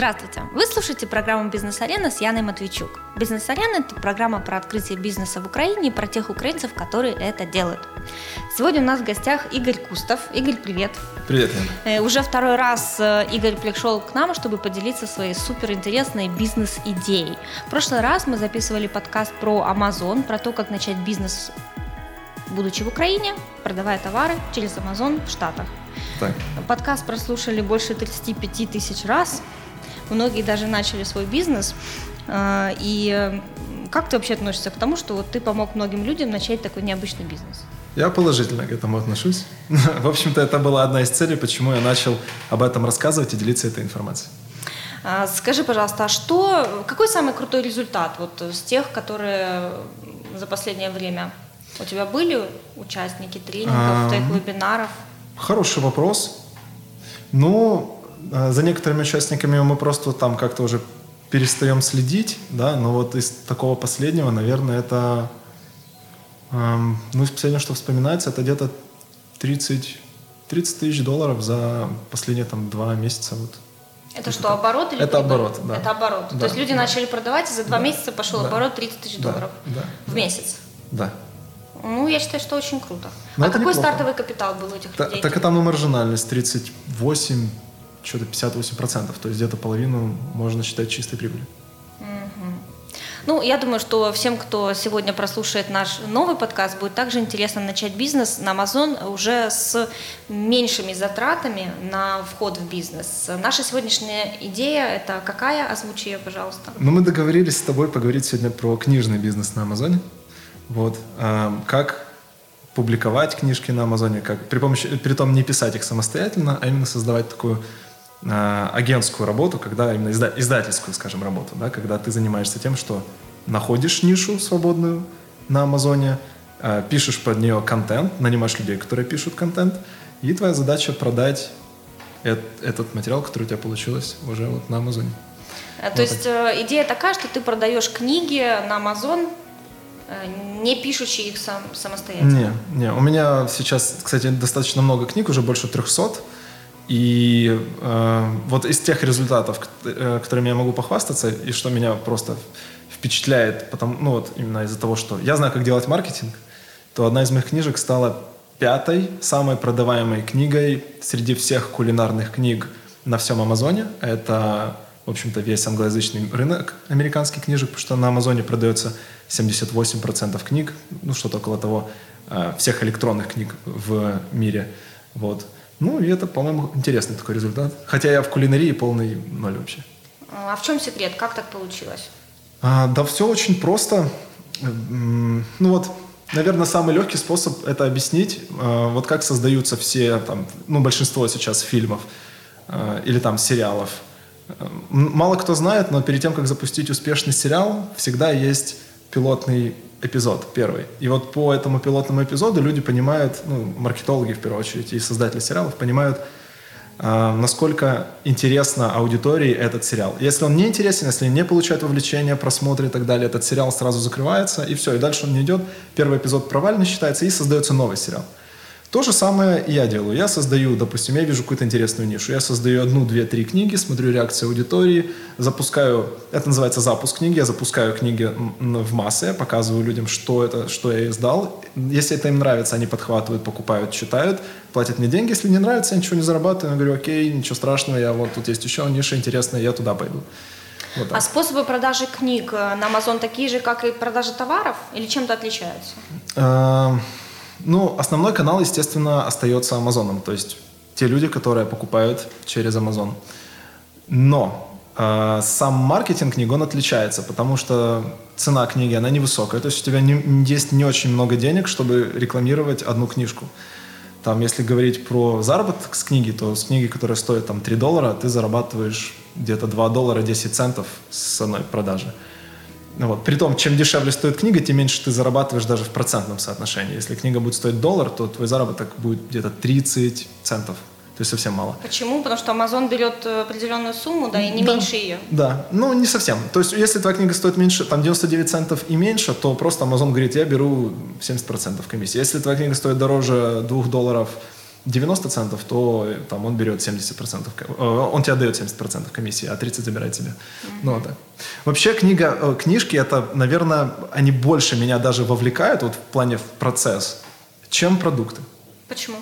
Здравствуйте! Вы слушаете программу «Бизнес-арена» с Яной Матвейчук. «Бизнес-арена» — это программа про открытие бизнеса в Украине и про тех украинцев, которые это делают. Сегодня у нас в гостях Игорь Кустов. Игорь, привет! Привет, Яна. Э, уже второй раз э, Игорь пришел к нам, чтобы поделиться своей суперинтересной бизнес-идеей. В прошлый раз мы записывали подкаст про Amazon, про то, как начать бизнес будучи в Украине, продавая товары через Amazon в Штатах. Так. Подкаст прослушали больше 35 тысяч раз. Многие даже начали свой бизнес. А, и как ты вообще относишься к тому, что вот ты помог многим людям начать такой необычный бизнес? Я положительно к этому отношусь. В общем-то, это была одна из целей, почему я начал об этом рассказывать и делиться этой информацией. А, скажи, пожалуйста, а что, какой самый крутой результат вот с тех, которые за последнее время у тебя были участники тренингов, твоих вебинаров? Хороший вопрос. Ну, за некоторыми участниками мы просто там как-то уже перестаем следить, да, но вот из такого последнего, наверное, это, эм, ну, из последнего, что вспоминается, это где-то 30, 30 тысяч долларов за последние там два месяца вот. Это что, оборот или Это прибыль? оборот, да. Это оборот. Да. То есть люди да. начали продавать, и за два да. месяца пошел да. оборот 30 тысяч долларов да. в месяц. Да. Ну, я считаю, что очень круто. Но а какой неплохо. стартовый капитал был у этих Та, людей? Так и там и маржинальность 38, что-то 58%. То есть где-то половину можно считать чистой прибылью. Ну, я думаю, что всем, кто сегодня прослушает наш новый подкаст, будет также интересно начать бизнес на Amazon уже с меньшими затратами на вход в бизнес. Наша сегодняшняя идея – это какая? Озвучи ее, пожалуйста. Ну, мы договорились с тобой поговорить сегодня про книжный бизнес на Амазоне. Вот. Как публиковать книжки на Амазоне, как при помощи, при том не писать их самостоятельно, а именно создавать такую агентскую работу, когда именно изда, издательскую, скажем, работу, да, когда ты занимаешься тем, что находишь нишу свободную на Амазоне, э, пишешь под нее контент, нанимаешь людей, которые пишут контент, и твоя задача продать э, этот материал, который у тебя получилось уже вот на Амазоне. То вот есть. Э, идея такая, что ты продаешь книги на Амазон Э, не пишущий их сам, самостоятельно? Не, не. У меня сейчас, кстати, достаточно много книг, уже больше 300. И э, вот из тех результатов, э, которыми я могу похвастаться, и что меня просто впечатляет, потому, ну вот именно из-за того, что я знаю, как делать маркетинг, то одна из моих книжек стала пятой самой продаваемой книгой среди всех кулинарных книг на всем Амазоне. Это, в общем-то, весь англоязычный рынок американских книжек, потому что на Амазоне продается 78% книг, ну что-то около того, э, всех электронных книг в мире. Вот. Ну и это, по-моему, интересный такой результат. Хотя я в кулинарии полный ноль вообще. А в чем секрет? Как так получилось? А, да все очень просто. Ну вот, наверное, самый легкий способ это объяснить. А, вот как создаются все, там, ну большинство сейчас фильмов а, или там сериалов. Мало кто знает, но перед тем, как запустить успешный сериал, всегда есть пилотный эпизод первый. И вот по этому пилотному эпизоду люди понимают, ну, маркетологи в первую очередь и создатели сериалов понимают, э, насколько интересно аудитории этот сериал. Если он не интересен, если не получает вовлечения, просмотры и так далее, этот сериал сразу закрывается, и все, и дальше он не идет. Первый эпизод провальный считается, и создается новый сериал. То же самое я делаю. Я создаю, допустим, я вижу какую-то интересную нишу. Я создаю одну, две, три книги, смотрю реакцию аудитории, запускаю, это называется запуск книги, я запускаю книги в массы, показываю людям, что это, что я издал. Если это им нравится, они подхватывают, покупают, читают, платят мне деньги. Если не нравится, я ничего не зарабатываю. Я говорю, окей, ничего страшного, я вот тут есть еще ниша интересная, я туда пойду. Вот а способы продажи книг э, на Amazon такие же, как и продажи товаров, или чем-то отличаются? Ну, основной канал, естественно, остается Амазоном, то есть те люди, которые покупают через Amazon. Но э, сам маркетинг книг, он отличается, потому что цена книги, она невысокая, то есть у тебя не, есть не очень много денег, чтобы рекламировать одну книжку. Там, если говорить про заработок с книги, то с книги, которая стоит там 3 доллара, ты зарабатываешь где-то 2 доллара 10 центов с одной продажи. Ну вот. Притом, чем дешевле стоит книга, тем меньше ты зарабатываешь даже в процентном соотношении. Если книга будет стоить доллар, то твой заработок будет где-то 30 центов. То есть совсем мало. Почему? Потому что Amazon берет э, определенную сумму, да, и не да, меньше ее. Да, ну не совсем. То есть если твоя книга стоит меньше, там 99 центов и меньше, то просто Amazon говорит, я беру 70% комиссии. Если твоя книга стоит дороже 2 долларов 90 центов, то там он берет 70 процентов, э, он тебе дает 70 процентов комиссии, а 30 забирает себе. Mm-hmm. Ну, так. Вообще книга, э, книжки, это, наверное, они больше меня даже вовлекают вот в плане в процесс, чем продукты. Почему?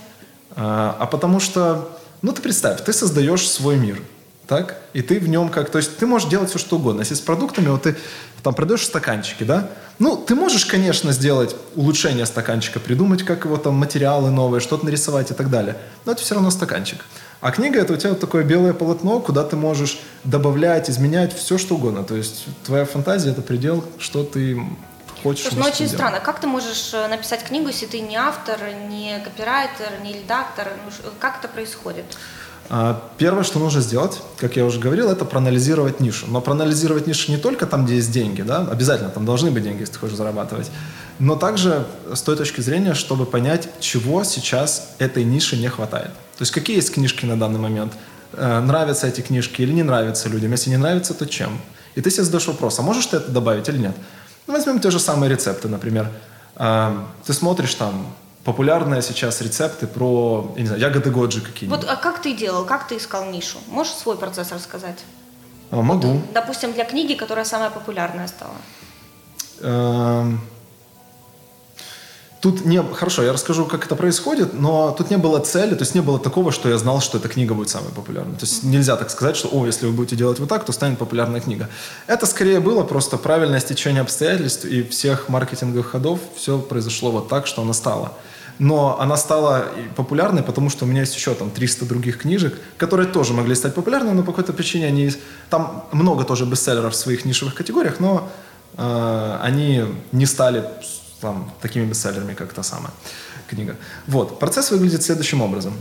А, а потому что, ну ты представь, ты создаешь свой мир, так? И ты в нем как, то есть ты можешь делать все что угодно. Если с продуктами, вот ты там продаешь стаканчики, да? Ну, ты можешь, конечно, сделать улучшение стаканчика, придумать, как его там материалы новые, что-то нарисовать и так далее. Но это все равно стаканчик. А книга это у тебя вот такое белое полотно, куда ты можешь добавлять, изменять все что угодно. То есть твоя фантазия это предел, что ты хочешь. Слушай, ну очень делать. странно. Как ты можешь э, написать книгу, если ты не автор, не копирайтер, не редактор? Ну, как это происходит? А, первое, что нужно сделать, как я уже говорил, это проанализировать нишу. Но проанализировать нишу не только там, где есть деньги, да, обязательно там должны быть деньги, если ты хочешь зарабатывать, но также с той точки зрения, чтобы понять, чего сейчас этой нише не хватает. То есть какие есть книжки на данный момент, э, нравятся эти книжки или не нравятся людям. Если не нравится, то чем? И ты себе задаешь вопрос, а можешь ты это добавить или нет? Ну, возьмем те же самые рецепты, например. Э, ты смотришь там популярные сейчас рецепты про, я не знаю, ягоды годжи какие-нибудь. Вот а как ты делал, как ты искал нишу? Можешь свой процесс рассказать? А, могу. Вот, допустим, для книги, которая самая популярная стала. Эм... Тут не... Хорошо, я расскажу, как это происходит, но тут не было цели, то есть не было такого, что я знал, что эта книга будет самой популярной. То есть нельзя так сказать, что, о, если вы будете делать вот так, то станет популярная книга. Это скорее было просто правильное стечение обстоятельств и всех маркетинговых ходов. Все произошло вот так, что она стала но она стала популярной, потому что у меня есть еще там 300 других книжек, которые тоже могли стать популярными, но по какой-то причине они... Там много тоже бестселлеров в своих нишевых категориях, но э, они не стали там, такими бестселлерами, как та самая книга. Вот. Процесс выглядит следующим образом.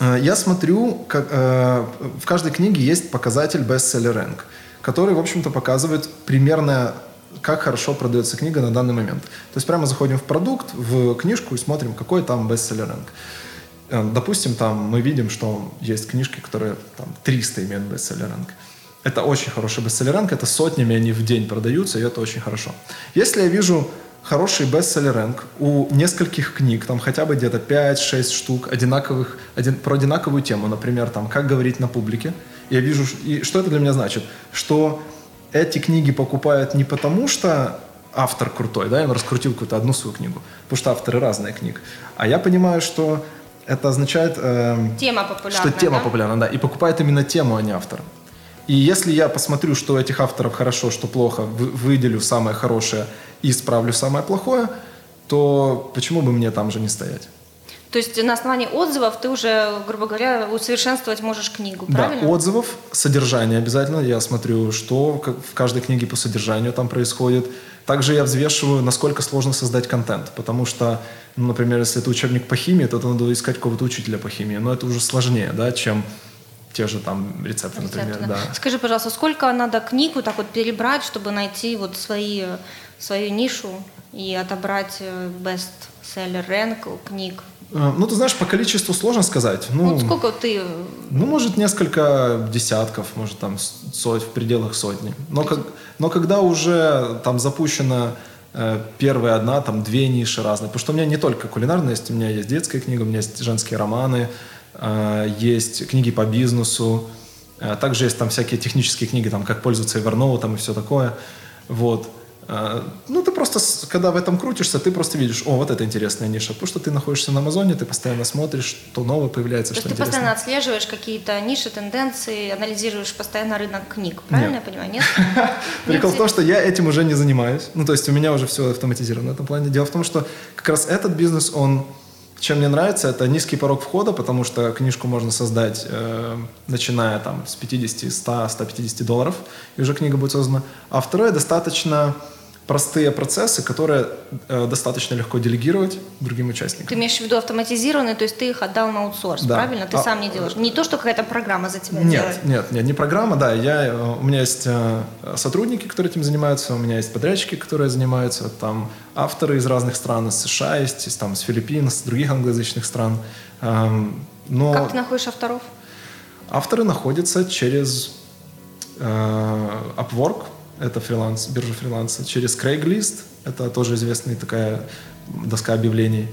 Э, я смотрю, как, э, в каждой книге есть показатель bestseller rank, который, в общем-то, показывает примерное как хорошо продается книга на данный момент. То есть прямо заходим в продукт, в книжку и смотрим, какой там бестселлер ранг. Э, допустим, там мы видим, что есть книжки, которые там 300 имеют бестселлер ранг. Это очень хороший бестселлер ранг, это сотнями они в день продаются, и это очень хорошо. Если я вижу хороший бестселлер ранг у нескольких книг, там хотя бы где-то 5-6 штук одинаковых, один, про одинаковую тему, например, там «Как говорить на публике», я вижу, и что это для меня значит? Что эти книги покупают не потому, что автор крутой, да, он раскрутил какую-то одну свою книгу, потому что авторы разные книг. А я понимаю, что это означает, э, тема популярна, что тема да? популярна, да, и покупает именно тему, а не автор. И если я посмотрю, что этих авторов хорошо, что плохо, выделю самое хорошее и исправлю самое плохое, то почему бы мне там же не стоять? То есть на основании отзывов ты уже, грубо говоря, усовершенствовать можешь книгу, правильно? Да, отзывов, содержание обязательно. Я смотрю, что в каждой книге по содержанию там происходит. Также я взвешиваю, насколько сложно создать контент. Потому что, ну, например, если это учебник по химии, то надо искать какого-то учителя по химии. Но это уже сложнее, да, чем те же там рецепты, рецепты например. Да. Да. Скажи, пожалуйста, сколько надо книг вот так вот перебрать, чтобы найти вот свои, свою нишу и отобрать э, best-seller rank книг? Э, ну, ты знаешь, по количеству сложно сказать. Ну, вот сколько ты... Ну, может, несколько десятков, может, там, соть, в пределах сотни. Но, как, но когда уже там запущена э, первая одна, там, две ниши разные, потому что у меня не только кулинарная есть, у меня есть детская книга, у меня есть женские романы, э, есть книги по бизнесу, э, также есть там всякие технические книги, там, как пользоваться Evernote там, и все такое. Вот. А, ну, ты просто, когда в этом крутишься, ты просто видишь, о, вот это интересная ниша. Потому что ты находишься на Амазоне, ты постоянно смотришь, что новое появляется, То что ты постоянно отслеживаешь какие-то ниши, тенденции, анализируешь постоянно рынок книг, правильно Нет. я понимаю? Нет? Прикол в том, что я этим уже не занимаюсь. Ну, то есть у меня уже все автоматизировано в этом плане. Дело в том, что как раз этот бизнес, он чем мне нравится, это низкий порог входа, потому что книжку можно создать, э, начиная там с 50, 100, 150 долларов, и уже книга будет создана. А второе, достаточно простые процессы, которые э, достаточно легко делегировать другим участникам. Ты имеешь в виду автоматизированные, то есть ты их отдал на аутсорс, да. правильно? Ты а, сам не делаешь. Не то, что какая-то программа за тебя нет, делает. Нет, нет, не программа, да. Я, э, у меня есть э, сотрудники, которые этим занимаются, у меня есть подрядчики, которые занимаются, там авторы из разных стран, из США есть, из, там, с Филиппин, с других англоязычных стран. Эм, но как ты находишь авторов? Авторы находятся через э, Upwork, это фриланс, биржа фриланса, через Craigslist, это тоже известная такая доска объявлений.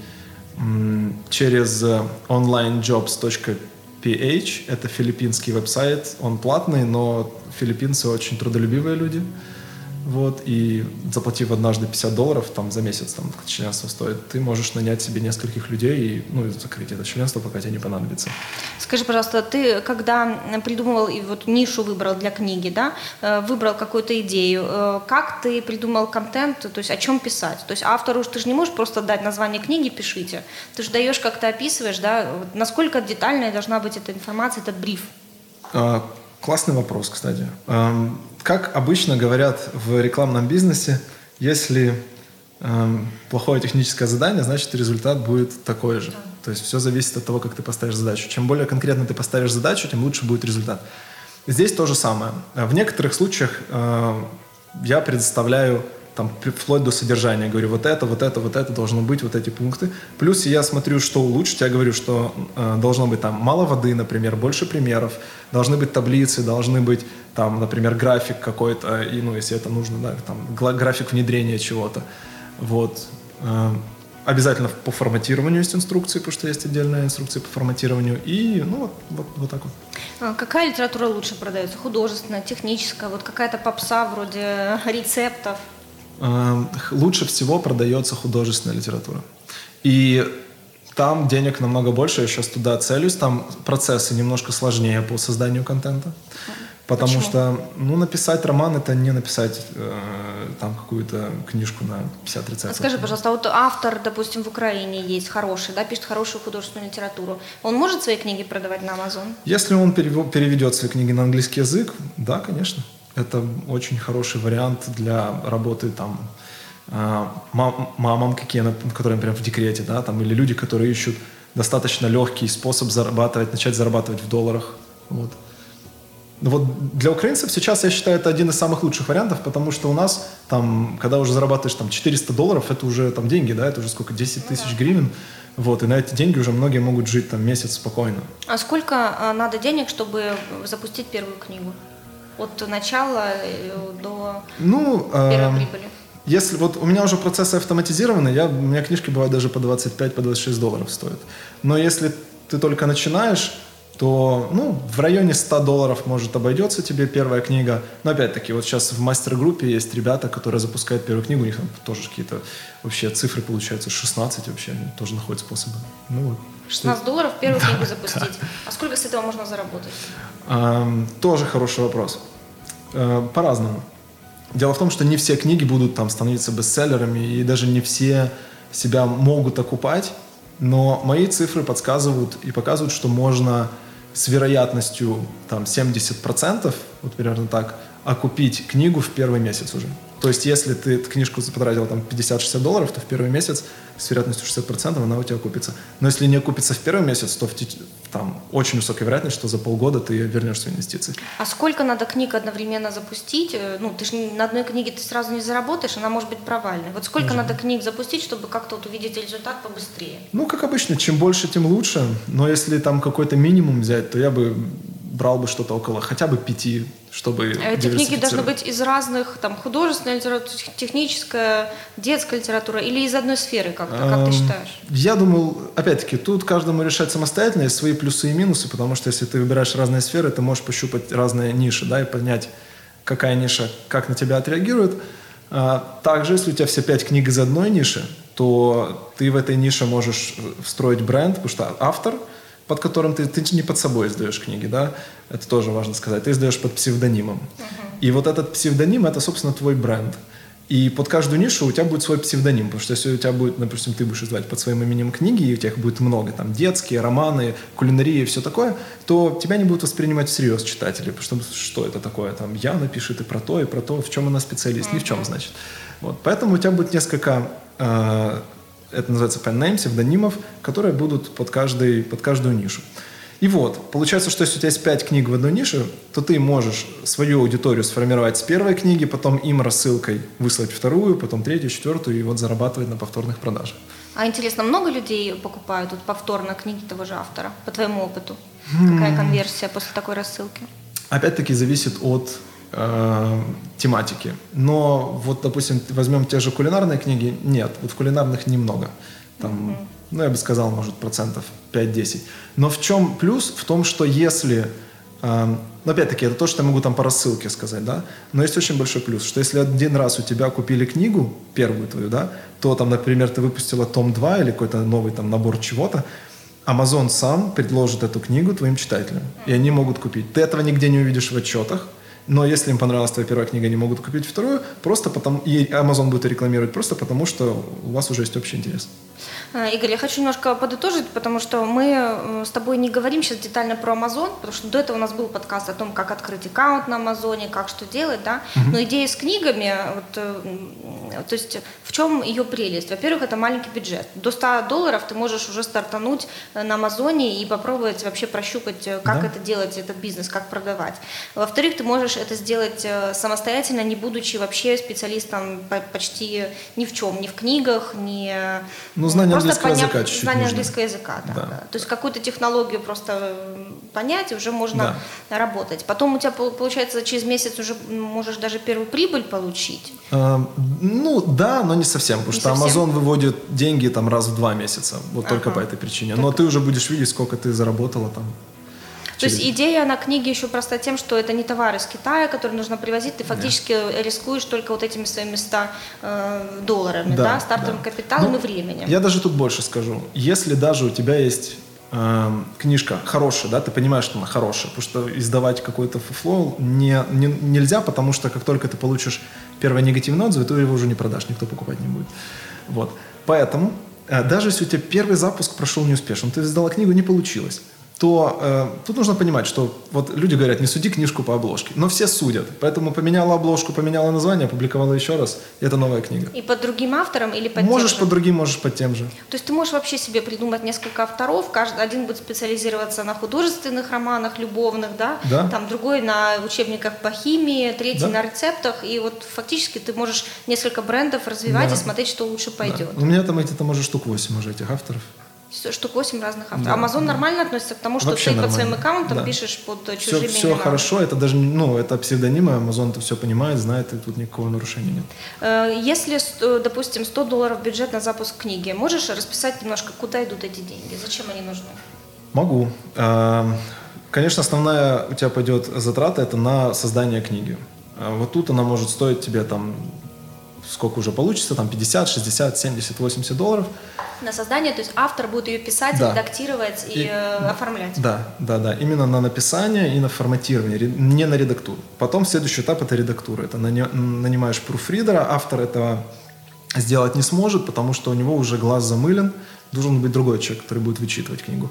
через onlinejobs.ph. Это филиппинский веб-сайт. Он платный, но филиппинцы очень трудолюбивые люди. Вот, и заплатив однажды 50 долларов там, за месяц там, членство стоит, ты можешь нанять себе нескольких людей и ну, закрыть это членство, пока тебе не понадобится. Скажи, пожалуйста, ты когда придумывал и вот нишу выбрал для книги, да, э, выбрал какую-то идею, э, как ты придумал контент, то есть о чем писать? То есть автору ты же не можешь просто дать название книги, пишите. Ты же даешь, как-то описываешь, да, насколько детальная должна быть эта информация, этот бриф? А, классный вопрос, кстати. Как обычно говорят в рекламном бизнесе, если э, плохое техническое задание, значит результат будет такой же. То есть все зависит от того, как ты поставишь задачу. Чем более конкретно ты поставишь задачу, тем лучше будет результат. Здесь то же самое. В некоторых случаях э, я предоставляю там, вплоть до содержания. Говорю, вот это, вот это, вот это должно быть, вот эти пункты. Плюс я смотрю, что улучшить. Я говорю, что э, должно быть там мало воды, например, больше примеров, должны быть таблицы, должны быть там, например, график какой-то, и, ну, если это нужно, да, там, график внедрения чего-то. Вот. Э, обязательно по форматированию есть инструкции, потому что есть отдельная инструкция по форматированию. И, ну, вот, вот, вот так вот. А какая литература лучше продается? Художественная, техническая? Вот какая-то попса вроде рецептов? Э, лучше всего продается художественная литература. И там денег намного больше, я сейчас туда целюсь, там процессы немножко сложнее по созданию контента. Потому Почему? что, ну, написать роман это не написать э, там какую-то книжку на 50 рецептов. Скажи, пожалуйста, вот автор, допустим, в Украине есть хороший, да, пишет хорошую художественную литературу. Он может свои книги продавать на Amazon? Если он переведет свои книги на английский язык, да, конечно. Это очень хороший вариант для работы там мам, мамам, какие, которые, например, в декрете, да, там, или люди, которые ищут достаточно легкий способ зарабатывать, начать зарабатывать в долларах. Вот. Ну вот для украинцев сейчас, я считаю, это один из самых лучших вариантов, потому что у нас там, когда уже зарабатываешь там 400 долларов, это уже там деньги, да, это уже сколько, 10 тысяч гривен, вот, и на эти деньги уже многие могут жить там месяц спокойно. А сколько а, надо денег, чтобы запустить первую книгу? От начала э, до ну, первой э, прибыли? Если вот у меня уже процессы автоматизированы, я, у меня книжки бывают даже по 25, по 26 долларов стоят. Но если ты только начинаешь, то ну, в районе 100 долларов может обойдется тебе первая книга. Но опять-таки, вот сейчас в мастер-группе есть ребята, которые запускают первую книгу, у них там тоже какие-то вообще цифры получаются, 16 вообще, они тоже находят способы. Ну, вот. 16 долларов первую да, книгу запустить. Да. А сколько с этого можно заработать? Эм, тоже хороший вопрос. Э, по-разному. Дело в том, что не все книги будут там становиться бестселлерами, и даже не все себя могут окупать, но мои цифры подсказывают и показывают, что можно с вероятностью там 70%, вот примерно так, окупить книгу в первый месяц уже. То есть, если ты книжку потратил там 50-60 долларов, то в первый месяц с вероятностью 60% она у тебя окупится. Но если не окупится в первый месяц, то в, там очень высокая вероятность, что за полгода ты вернешь свои инвестиции. А сколько надо книг одновременно запустить? Э, ну, ты же на одной книге ты сразу не заработаешь, она может быть провальной. Вот сколько может. надо книг запустить, чтобы как-то вот увидеть результат побыстрее? Ну, как обычно, чем больше, тем лучше. Но если там какой-то минимум взять, то я бы брал бы что-то около хотя бы пяти, чтобы Эти книги должны быть из разных, там, художественная литература, техническая, детская литература или из одной сферы как-то, как ты считаешь? Я думаю, опять-таки, тут каждому решать самостоятельно, есть свои плюсы и минусы, потому что если ты выбираешь разные сферы, ты можешь пощупать разные ниши, да, и понять, какая ниша, как на тебя отреагирует. А, также, если у тебя все пять книг из одной ниши, то ты в этой нише можешь встроить бренд, потому что автор – под которым ты, ты не под собой издаешь книги, да, это тоже важно сказать, ты издаешь под псевдонимом. Uh-huh. И вот этот псевдоним это, собственно, твой бренд. И под каждую нишу у тебя будет свой псевдоним, потому что если у тебя будет, допустим, ты будешь издавать под своим именем книги, и у тебя их будет много, там, детские, романы, кулинария и все такое, то тебя не будут воспринимать всерьез читатели, потому что что это такое, там, я напишет и про то, и про то, в чем она специалист, ни в чем, значит. Вот, поэтому у тебя будет несколько э, это называется pen name, псевдонимов, которые будут под, каждый, под каждую нишу. И вот, получается, что если у тебя есть пять книг в одной нише, то ты можешь свою аудиторию сформировать с первой книги, потом им рассылкой выслать вторую, потом третью, четвертую, и вот зарабатывать на повторных продажах. А интересно, много людей покупают вот повторно книги того же автора, по твоему опыту? Какая конверсия после такой рассылки? Опять-таки зависит от э, тематики. Но вот, допустим, возьмем те же кулинарные книги, нет, вот в кулинарных немного. Там, ну, я бы сказал, может, процентов 5-10. Но в чем плюс? В том, что если но опять-таки, это то, что я могу там по рассылке сказать, да. Но есть очень большой плюс, что если один раз у тебя купили книгу, первую твою, да, то там, например, ты выпустила том 2 или какой-то новый там набор чего-то, Amazon сам предложит эту книгу твоим читателям, и они могут купить. Ты этого нигде не увидишь в отчетах, но если им понравилась твоя первая книга, они могут купить вторую, просто потому, и Amazon будет рекламировать просто потому, что у вас уже есть общий интерес. А, Игорь, я хочу немножко подытожить, потому что мы э, с тобой не говорим сейчас детально про Amazon, потому что до этого у нас был подкаст о том, как открыть аккаунт на Амазоне, как что делать, да. Угу. Но идея с книгами, вот, э, то есть в чем ее прелесть? Во-первых, это маленький бюджет. До 100 долларов ты можешь уже стартануть э, на Амазоне и попробовать вообще прощупать, как да. это делать, этот бизнес, как продавать. Во-вторых, ты можешь это сделать самостоятельно, не будучи вообще специалистом почти ни в чем, ни в книгах, ни... Ну, знание английского поняв... языка чуть-чуть Знание нужно. английского языка, да, да. да. То есть какую-то технологию просто понять, и уже можно да. работать. Потом у тебя, получается, через месяц уже можешь даже первую прибыль получить. А, ну, да, но не совсем, потому не что совсем. Amazon выводит деньги там раз в два месяца, вот ага. только по этой причине. Но так... ты уже будешь видеть, сколько ты заработала там. То есть идея на книге еще просто тем, что это не товар из Китая, который нужно привозить, ты фактически да. рискуешь только вот этими своими 100 э, долларами, да, да стартовым да. капиталом ну, и временем. Я даже тут больше скажу. Если даже у тебя есть э, книжка хорошая, да, ты понимаешь, что она хорошая, потому что издавать какой-то фуфло не, не, нельзя, потому что как только ты получишь первый негативный отзыв, ты его уже не продашь, никто покупать не будет. Вот. Поэтому э, даже если у тебя первый запуск прошел неуспешно, ты издала книгу, не получилось то э, тут нужно понимать, что вот люди говорят, не суди книжку по обложке, но все судят. Поэтому поменяла обложку, поменяла название, опубликовала еще раз, и это новая книга. И под другим автором или под Можешь тем же? под другим, можешь под тем же. То есть ты можешь вообще себе придумать несколько авторов, каждый один будет специализироваться на художественных романах, любовных, да? Да. Там другой на учебниках по химии, третий да. на рецептах, и вот фактически ты можешь несколько брендов развивать да. и смотреть, что лучше пойдет. Да. У меня там эти-то, может, штук 8 уже этих авторов штук 8 разных авторов. Да, да. нормально относится к тому, что Вообще ты нормально. под своим аккаунтом да. пишешь под чужими все, все хорошо, это даже, ну, это псевдонимы, Amazon это все понимает, знает, и тут никакого нарушения нет. Э, если, допустим, 100 долларов бюджет на запуск книги, можешь расписать немножко, куда идут эти деньги, зачем они нужны? Могу. Э, конечно, основная у тебя пойдет затрата это на создание книги. Э, вот тут она может стоить тебе там сколько уже получится, там 50, 60, 70, 80 долларов. На создание, то есть автор будет ее писать, да. редактировать и, и э, оформлять. Да, да, да. Именно на написание и на форматирование, не на редактуру. Потом следующий этап это редактура. Это нанимаешь пруфридера, автор этого сделать не сможет, потому что у него уже глаз замылен, должен быть другой человек, который будет вычитывать книгу.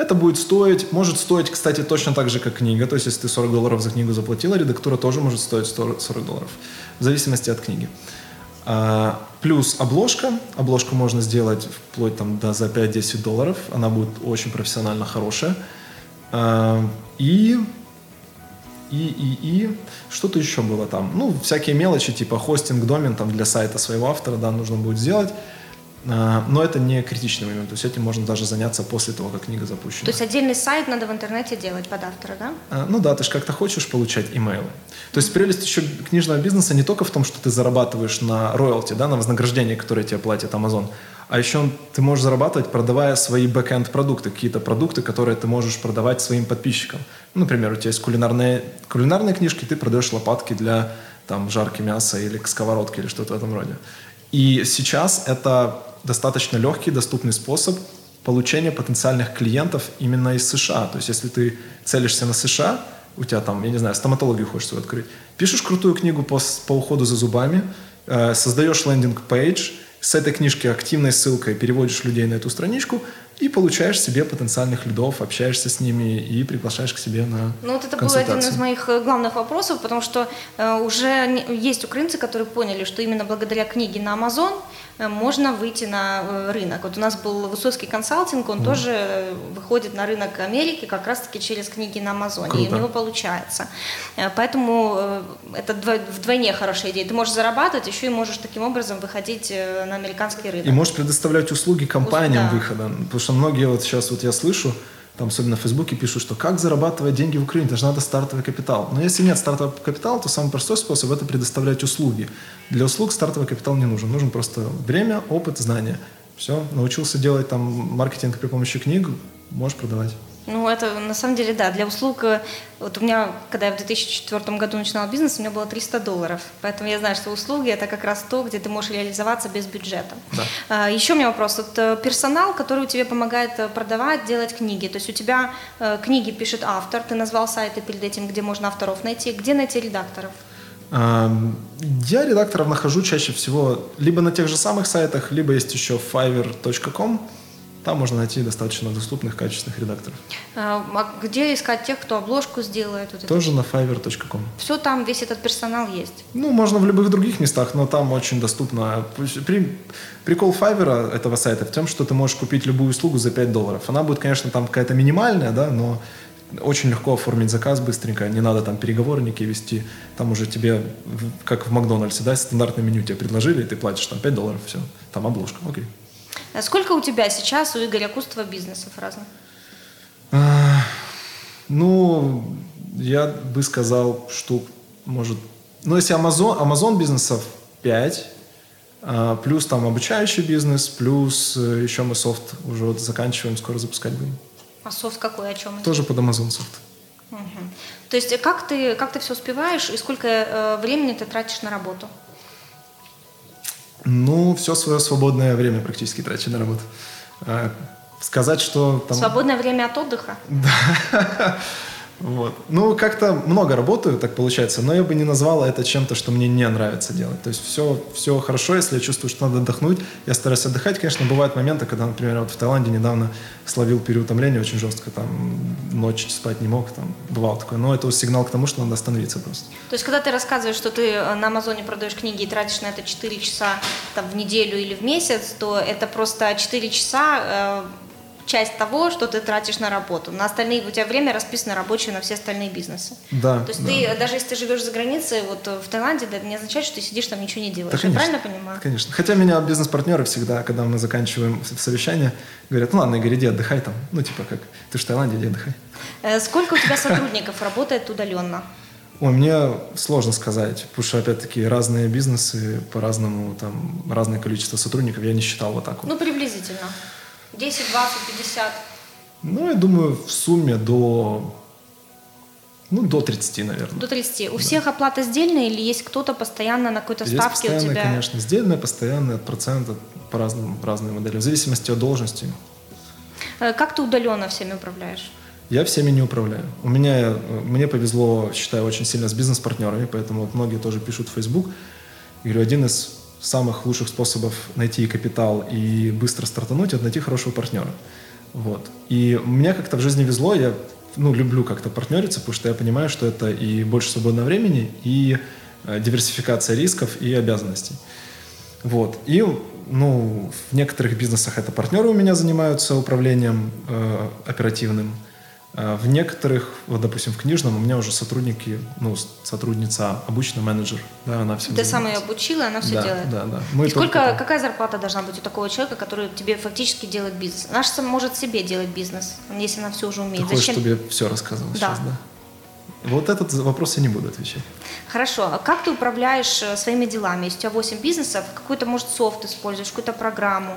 Это будет стоить, может стоить, кстати, точно так же, как книга. То есть, если ты 40 долларов за книгу заплатила, редактура тоже может стоить 40 долларов. В зависимости от книги. А, плюс обложка. Обложку можно сделать вплоть там, до за 5-10 долларов. Она будет очень профессионально хорошая. А, и и, и, и что-то еще было там. Ну, всякие мелочи, типа хостинг, домен там для сайта своего автора, да, нужно будет сделать. А, но это не критичный момент, то есть этим можно даже заняться после того, как книга запущена. То есть отдельный сайт надо в интернете делать под автора, да? А, ну да, ты же как-то хочешь получать имейл. То есть прелесть еще книжного бизнеса не только в том, что ты зарабатываешь на роялти, да, на вознаграждение, которое тебе платит Amazon, а еще ты можешь зарабатывать, продавая свои бэкэнд продукты, какие-то продукты, которые ты можешь продавать своим подписчикам. Например, у тебя есть кулинарные, кулинарные книжки, ты продаешь лопатки для там, жарки мяса или сковородки или что-то в этом роде. И сейчас это достаточно легкий, доступный способ получения потенциальных клиентов именно из США. То есть, если ты целишься на США, у тебя там, я не знаю, стоматологию хочешь свою открыть, пишешь крутую книгу по, по уходу за зубами, э, создаешь лендинг-пейдж, с этой книжки активной ссылкой переводишь людей на эту страничку и получаешь себе потенциальных лидов, общаешься с ними и приглашаешь к себе на Ну вот это был один из моих э, главных вопросов, потому что э, уже есть украинцы, которые поняли, что именно благодаря книге на Amazon можно выйти на э, рынок. Вот у нас был Высоцкий консалтинг, он mm. тоже выходит на рынок Америки как раз-таки через книги на Амазоне, Круто. и у него получается. Э, поэтому это вдвойне хорошая идея. Ты можешь зарабатывать, еще и можешь таким образом выходить на американский рынок. И можешь предоставлять услуги компаниям да. выхода. Потому что многие вот сейчас вот я слышу, там особенно в Фейсбуке пишут, что как зарабатывать деньги в Украине, даже надо стартовый капитал. Но если нет стартового капитала, то самый простой способ – это предоставлять услуги. Для услуг стартовый капитал не нужен. Нужен просто время, опыт, знания. Все, научился делать там маркетинг при помощи книг, можешь продавать. Ну, это на самом деле, да, для услуг, э, вот у меня, когда я в 2004 году начинала бизнес, у меня было 300 долларов, поэтому я знаю, что услуги – это как раз то, где ты можешь реализоваться без бюджета. Да. А, еще у меня вопрос, вот э, персонал, который тебе помогает э, продавать, делать книги, то есть у тебя книги пишет автор, ты назвал сайты перед этим, где можно авторов найти, где найти редакторов? Я редакторов нахожу чаще всего либо на тех же самых сайтах, либо есть еще fiverr.com, там можно найти достаточно доступных, качественных редакторов. А, а где искать тех, кто обложку сделает? Вот Тоже на fiverr.com. Все там, весь этот персонал есть? Ну, можно в любых других местах, но там очень доступно. При, прикол Fiverr этого сайта в том, что ты можешь купить любую услугу за 5 долларов. Она будет, конечно, там какая-то минимальная, да, но очень легко оформить заказ быстренько, не надо там переговорники вести, там уже тебе, как в Макдональдсе, да, стандартное меню тебе предложили, и ты платишь там 5 долларов, все, там обложка, окей. А сколько у тебя сейчас, у Игоря Кустова, бизнесов разных? А, ну, я бы сказал, что, может... Ну, если Amazon, Amazon бизнесов 5, а, плюс там обучающий бизнес, плюс э, еще мы софт уже вот заканчиваем, скоро запускать будем. А софт какой, о чем? Тоже под Amazon софт. Угу. То есть как ты, как ты все успеваешь и сколько э, времени ты тратишь на работу? Ну, все свое свободное время практически трачу на работу. А, сказать, что там... Свободное время от отдыха? Да. Вот. Ну, как-то много работаю, так получается, но я бы не назвала это чем-то, что мне не нравится делать. То есть все, все хорошо, если я чувствую, что надо отдохнуть, я стараюсь отдыхать. Конечно, бывают моменты, когда, например, вот в Таиланде недавно словил переутомление очень жестко, там ночь спать не мог, там бывало такое. Но это сигнал к тому, что надо остановиться просто. То есть, когда ты рассказываешь, что ты э, на Амазоне продаешь книги и тратишь на это 4 часа там, в неделю или в месяц, то это просто 4 часа э, часть того, что ты тратишь на работу. На остальные у тебя время расписано рабочее на все остальные бизнесы. Да. То есть да. ты, даже если ты живешь за границей, вот в Таиланде, это не означает, что ты сидишь там ничего не делаешь. Да, конечно, Я правильно понимаю? Конечно. Хотя меня бизнес-партнеры всегда, когда мы заканчиваем совещание, говорят, ну ладно, Игорь, иди отдыхай там. Ну типа как, ты в Таиланде, иди отдыхай. Э, сколько у тебя сотрудников работает удаленно? Ой, мне сложно сказать, потому что, опять-таки, разные бизнесы, по-разному, там, разное количество сотрудников, я не считал вот так вот. Ну, приблизительно. 10, 20, 50? Ну, я думаю, в сумме до ну, до 30, наверное. До 30. У да. всех оплата сдельная или есть кто-то постоянно на какой-то ставке у тебя? конечно. Сдельная, постоянная, процент по разным, разные модели, в зависимости от должности. Э, как ты удаленно всеми управляешь? Я всеми не управляю. У меня, э, мне повезло, считаю, очень сильно с бизнес-партнерами, поэтому вот многие тоже пишут в Facebook. Я говорю, один из самых лучших способов найти капитал и быстро стартануть – это найти хорошего партнера. Вот. И мне как-то в жизни везло, я ну, люблю как-то партнериться, потому что я понимаю, что это и больше свободного времени, и э, диверсификация рисков и обязанностей. Вот. И ну, в некоторых бизнесах это партнеры у меня занимаются управлением э, оперативным – в некоторых, вот, допустим, в книжном у меня уже сотрудники, ну, сотрудница, обычно менеджер, да, она все Ты сам ее обучила, она все да, делает? Да, да. Мы И сколько, только... какая зарплата должна быть у такого человека, который тебе фактически делает бизнес? Она же может себе делать бизнес, если она все уже умеет. Ты Зачем? чтобы я все рассказывал да. сейчас, да? Вот этот вопрос я не буду отвечать. Хорошо. А как ты управляешь э, своими делами? Если у тебя 8 бизнесов, какой-то, может, софт используешь, какую-то программу?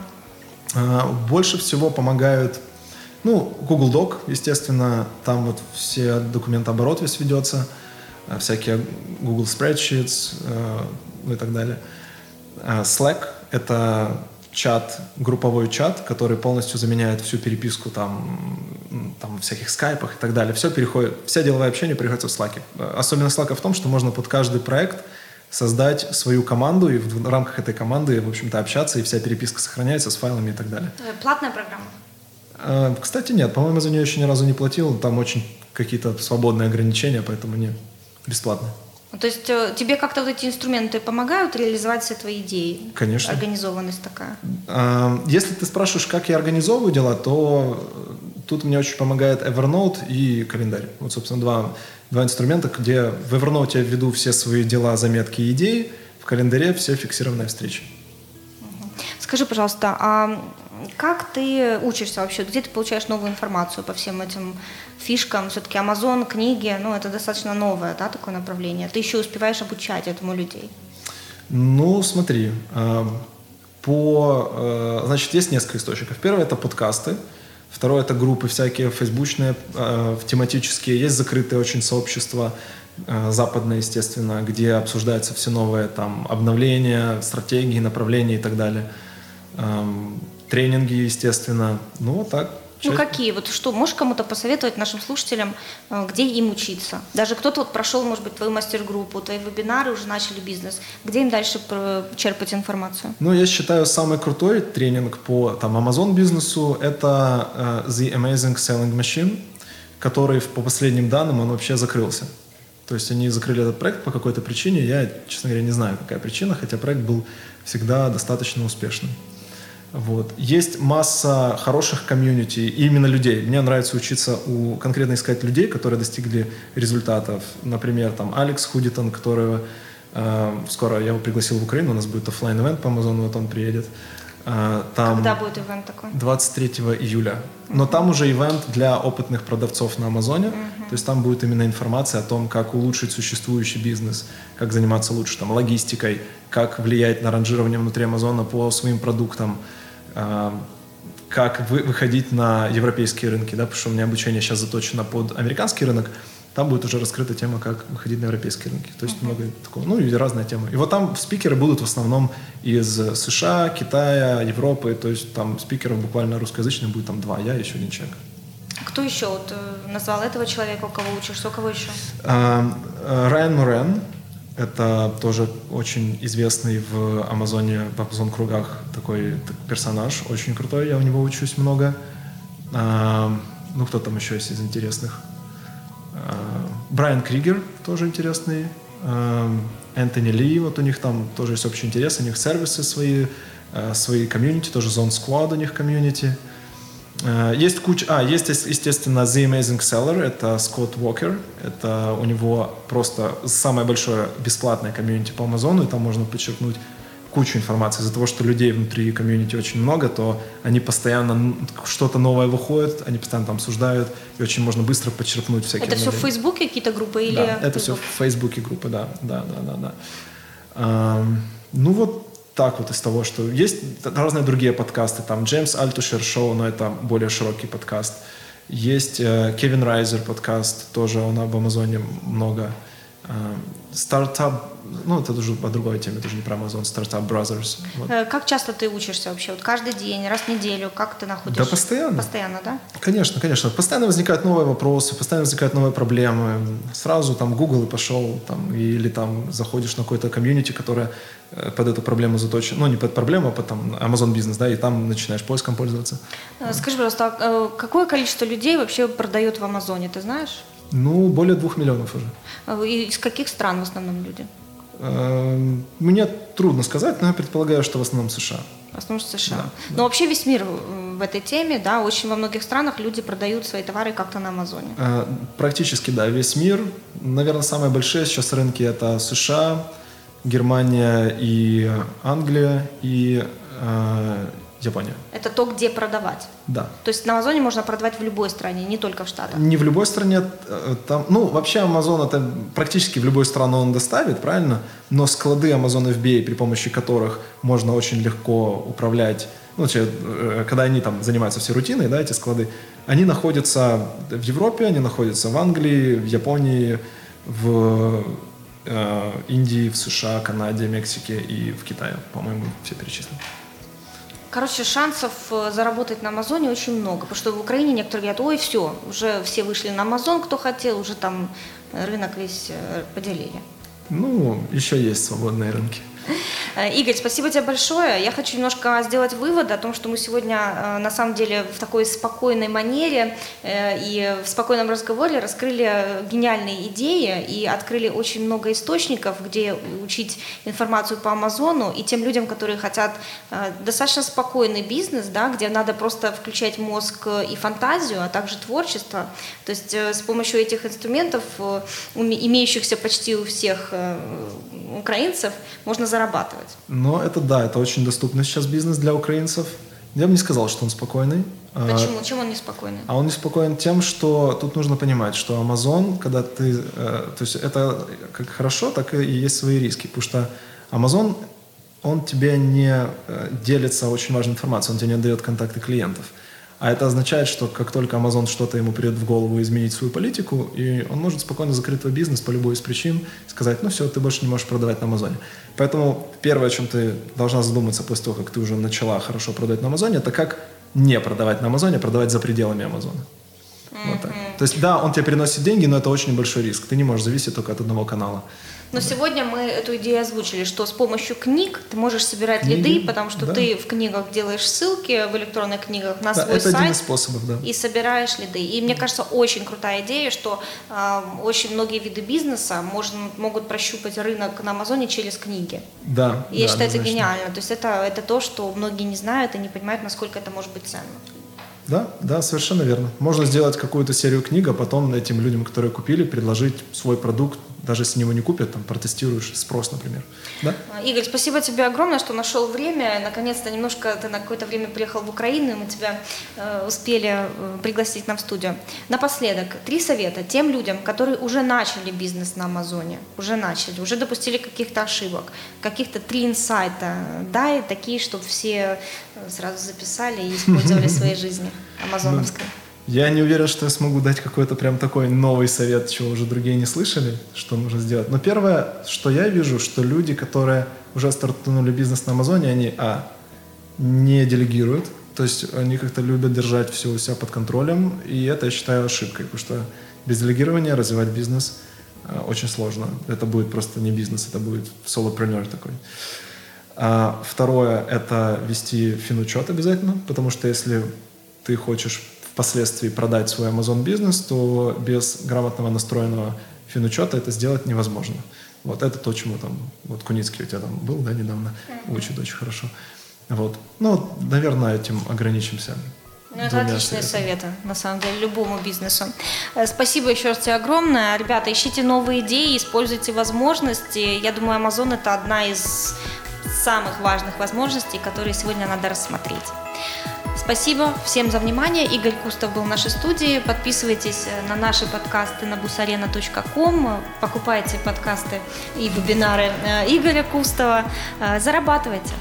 А, больше всего помогают ну, Google Doc, естественно, там вот все документооборот весь ведется, э, всякие Google Spreadsheets э, ну и так далее. Э, Slack — это чат, групповой чат, который полностью заменяет всю переписку там, там всяких скайпах и так далее. Все переходит, вся деловая общение переходит в Slack. Особенность Slack в том, что можно под каждый проект создать свою команду и в рамках этой команды, в общем-то, общаться, и вся переписка сохраняется с файлами и так далее. Платная программа? А, кстати, нет, по-моему, за нее еще ни разу не платил. Там очень какие-то свободные ограничения, поэтому не бесплатно. То есть э, тебе как-то вот эти инструменты помогают реализовать все твои идеи? Конечно. Организованность такая? А, если ты спрашиваешь, как я организовываю дела, то тут мне очень помогает Evernote и календарь. Вот, собственно, два, два инструмента, где в Evernote я введу все свои дела, заметки и идеи, в календаре все фиксированные встречи. Скажи, пожалуйста, а как ты учишься вообще? Где ты получаешь новую информацию по всем этим фишкам? Все-таки Amazon, книги, ну, это достаточно новое, да, такое направление. Ты еще успеваешь обучать этому людей? Ну, смотри, по... Э, значит, есть несколько источников. Первый — это подкасты. Второе — это группы всякие фейсбучные, э, тематические. Есть закрытые очень сообщества, э, западные, естественно, где обсуждаются все новые там обновления, стратегии, направления и так далее. Тренинги, естественно. Ну, вот так. Ну какие? Вот что, можешь кому-то посоветовать нашим слушателям, э, где им учиться? Даже кто-то вот прошел, может быть, твою мастер-группу, твои вебинары, уже начали бизнес. Где им дальше черпать информацию? Ну, я считаю, самый крутой тренинг по там, Amazon бизнесу – это uh, The Amazing Selling Machine, который, по последним данным, он вообще закрылся. То есть они закрыли этот проект по какой-то причине. Я, честно говоря, не знаю, какая причина, хотя проект был всегда достаточно успешным. Вот. Есть масса хороших комьюнити, и именно людей. Мне нравится учиться у конкретно искать людей, которые достигли результатов. Например, там Алекс Худитон, которого э, скоро я его пригласил в Украину, у нас будет офлайн ивент по Амазону, вот он приедет. Э, там Когда будет ивент такой? 23 июля. Но там уже ивент для опытных продавцов на Амазоне. Uh-huh. То есть там будет именно информация о том, как улучшить существующий бизнес, как заниматься лучше там, логистикой, как влиять на ранжирование внутри Амазона по своим продуктам, как вы, выходить на европейские рынки, да, потому что у меня обучение сейчас заточено под американский рынок, там будет уже раскрыта тема, как выходить на европейские рынки. То есть много такого, ну и разная тема. И вот там спикеры будут в основном из США, Китая, Европы, то есть там спикеров буквально русскоязычных будет там два, я еще один человек. Кто еще вот э, назвал этого человека, у кого учишься, у кого еще? Э, Райан Мурен, это тоже очень известный в Амазоне, в Амазон кругах такой персонаж, очень крутой, я у него учусь много. А, ну, кто там еще есть из интересных? А, Брайан Кригер тоже интересный. А, Энтони Ли, вот у них там тоже есть общий интерес, у них сервисы свои, а, свои комьюнити, тоже Zone Squad у них комьюнити. Э, есть куча... А, есть, естественно, The Amazing Seller, это Скотт Уокер. Это у него просто самое большое бесплатное комьюнити по Амазону, и там можно подчеркнуть кучу информации. Из-за того, что людей внутри комьюнити очень много, то они постоянно что-то новое выходит, они постоянно там обсуждают, и очень можно быстро подчеркнуть всякие... Это все в Фейсбуке какие-то группы или... Да, это все в Фейсбуке группы, да, да, да, да. да. Um, ну вот так вот из того, что есть разные другие подкасты, там Джеймс Альтушер шоу, но это более широкий подкаст. Есть э, Кевин Райзер подкаст, тоже он об Амазоне много. Э, стартап ну, это уже по другой теме, это же не про Amazon, Startup Brothers. Вот. Э, как часто ты учишься вообще? Вот каждый день, раз в неделю, как ты находишь? Да, постоянно. Постоянно, да? Конечно, конечно. Постоянно возникают новые вопросы, постоянно возникают новые проблемы. Сразу там Google и пошел, там, или там заходишь на какой-то комьюнити, которое под эту проблему заточено, ну, не под проблему, а под там, Amazon бизнес, да, и там начинаешь поиском пользоваться. Э, скажи, пожалуйста, а какое количество людей вообще продает в Амазоне, ты знаешь? Ну, более двух миллионов уже. И из каких стран в основном люди? Мне трудно сказать, но я предполагаю, что в основном США. В основном США. Да, но да. вообще весь мир в этой теме, да, очень во многих странах люди продают свои товары как-то на Амазоне. Э, практически, да, весь мир. Наверное, самые большие сейчас рынки это США, Германия и Англия и э, Япония. Это то, где продавать. Да. То есть на Амазоне можно продавать в любой стране, не только в Штатах. Не в любой стране. Э, там, ну, вообще Амазон это практически в любую страну он доставит, правильно? Но склады Amazon FBA, при помощи которых можно очень легко управлять, ну, э, когда они там занимаются все рутиной, да, эти склады, они находятся в Европе, они находятся в Англии, в Японии, в Индии, в США, Канаде, Мексике и в Китае, по-моему, все перечислены. Короче, шансов э, заработать на Амазоне очень много, потому что в Украине некоторые говорят, ой, все, уже все вышли на Амазон, кто хотел, уже там рынок весь э, поделили. Ну, еще есть свободные рынки. Э, Игорь, спасибо тебе большое. Я хочу немножко сделать вывод о том, что мы сегодня э, на самом деле в такой спокойной манере э, и в спокойном разговоре раскрыли гениальные идеи и открыли очень много источников, где учить информацию по Амазону и тем людям, которые хотят достаточно спокойный бизнес, да, где надо просто включать мозг и фантазию, а также творчество. То есть с помощью этих инструментов, имеющихся почти у всех украинцев, можно зарабатывать. Но это да, это очень доступный сейчас бизнес для украинцев. Я бы не сказал, что он спокойный. А, Почему? Чем он неспокойный? А он неспокоен тем, что тут нужно понимать, что Amazon, когда ты... Э, то есть это как хорошо, так и есть свои риски. Потому что Amazon он тебе не э, делится очень важной информацией, он тебе не дает контакты клиентов. А это означает, что как только Amazon что-то ему придет в голову изменить свою политику, и он может спокойно закрыть твой бизнес по любой из причин, сказать, ну все, ты больше не можешь продавать на Амазоне. Поэтому первое, о чем ты должна задуматься после того, как ты уже начала хорошо продавать на Амазоне, это как не продавать на Амазоне, а продавать за пределами Амазона. Mm-hmm. Вот так. То есть, да, он тебе приносит деньги, но это очень большой риск. Ты не можешь зависеть только от одного канала. Но сегодня мы эту идею озвучили, что с помощью книг ты можешь собирать Книги, лиды, потому что да. ты в книгах делаешь ссылки в электронных книгах на да, свой это сайт. Один из способов, да. И собираешь лиды. И мне кажется, очень крутая идея, что э, очень многие виды бизнеса можно, могут прощупать рынок на Амазоне через книги. Да. Я да, считаю, это гениально. То есть это, это то, что многие не знают и не понимают, насколько это может быть ценно. Да, да, совершенно верно. Можно сделать какую-то серию книг, а потом этим людям, которые купили, предложить свой продукт даже если его не купят, там протестируешь спрос, например. Да? А, Игорь, спасибо тебе огромное, что нашел время. Наконец-то немножко ты на какое-то время приехал в Украину, и мы тебя э, успели э, пригласить нам в студию. Напоследок, три совета тем людям, которые уже начали бизнес на Амазоне, уже начали, уже допустили каких-то ошибок, каких-то три инсайта. Дай такие, чтобы все э, сразу записали и использовали в своей жизни амазоновской. Я не уверен, что я смогу дать какой-то прям такой новый совет, чего уже другие не слышали, что нужно сделать. Но первое, что я вижу, что люди, которые уже стартанули бизнес на Амазоне, они, а, не делегируют, то есть они как-то любят держать все у себя под контролем, и это я считаю ошибкой, потому что без делегирования развивать бизнес э, очень сложно. Это будет просто не бизнес, это будет солопренер такой. А второе – это вести финучет обязательно, потому что если ты хочешь впоследствии продать свой Amazon бизнес, то без грамотного настроенного финучета это сделать невозможно. Вот это то, чему там, вот Куницкий у тебя там был, да, недавно, учит очень хорошо. Вот. Ну, наверное, этим ограничимся. Ну, это отличные советы, на самом деле, любому бизнесу. Э, спасибо еще раз тебе огромное. Ребята, ищите новые идеи, используйте возможности. Я думаю, Amazon – это одна из самых важных возможностей, которые сегодня надо рассмотреть. Спасибо всем за внимание. Игорь Кустов был в нашей студии. Подписывайтесь э, на наши подкасты на busarena.com. Покупайте подкасты и вебинары э, Игоря Кустова. Э, зарабатывайте.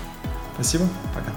Спасибо. Пока.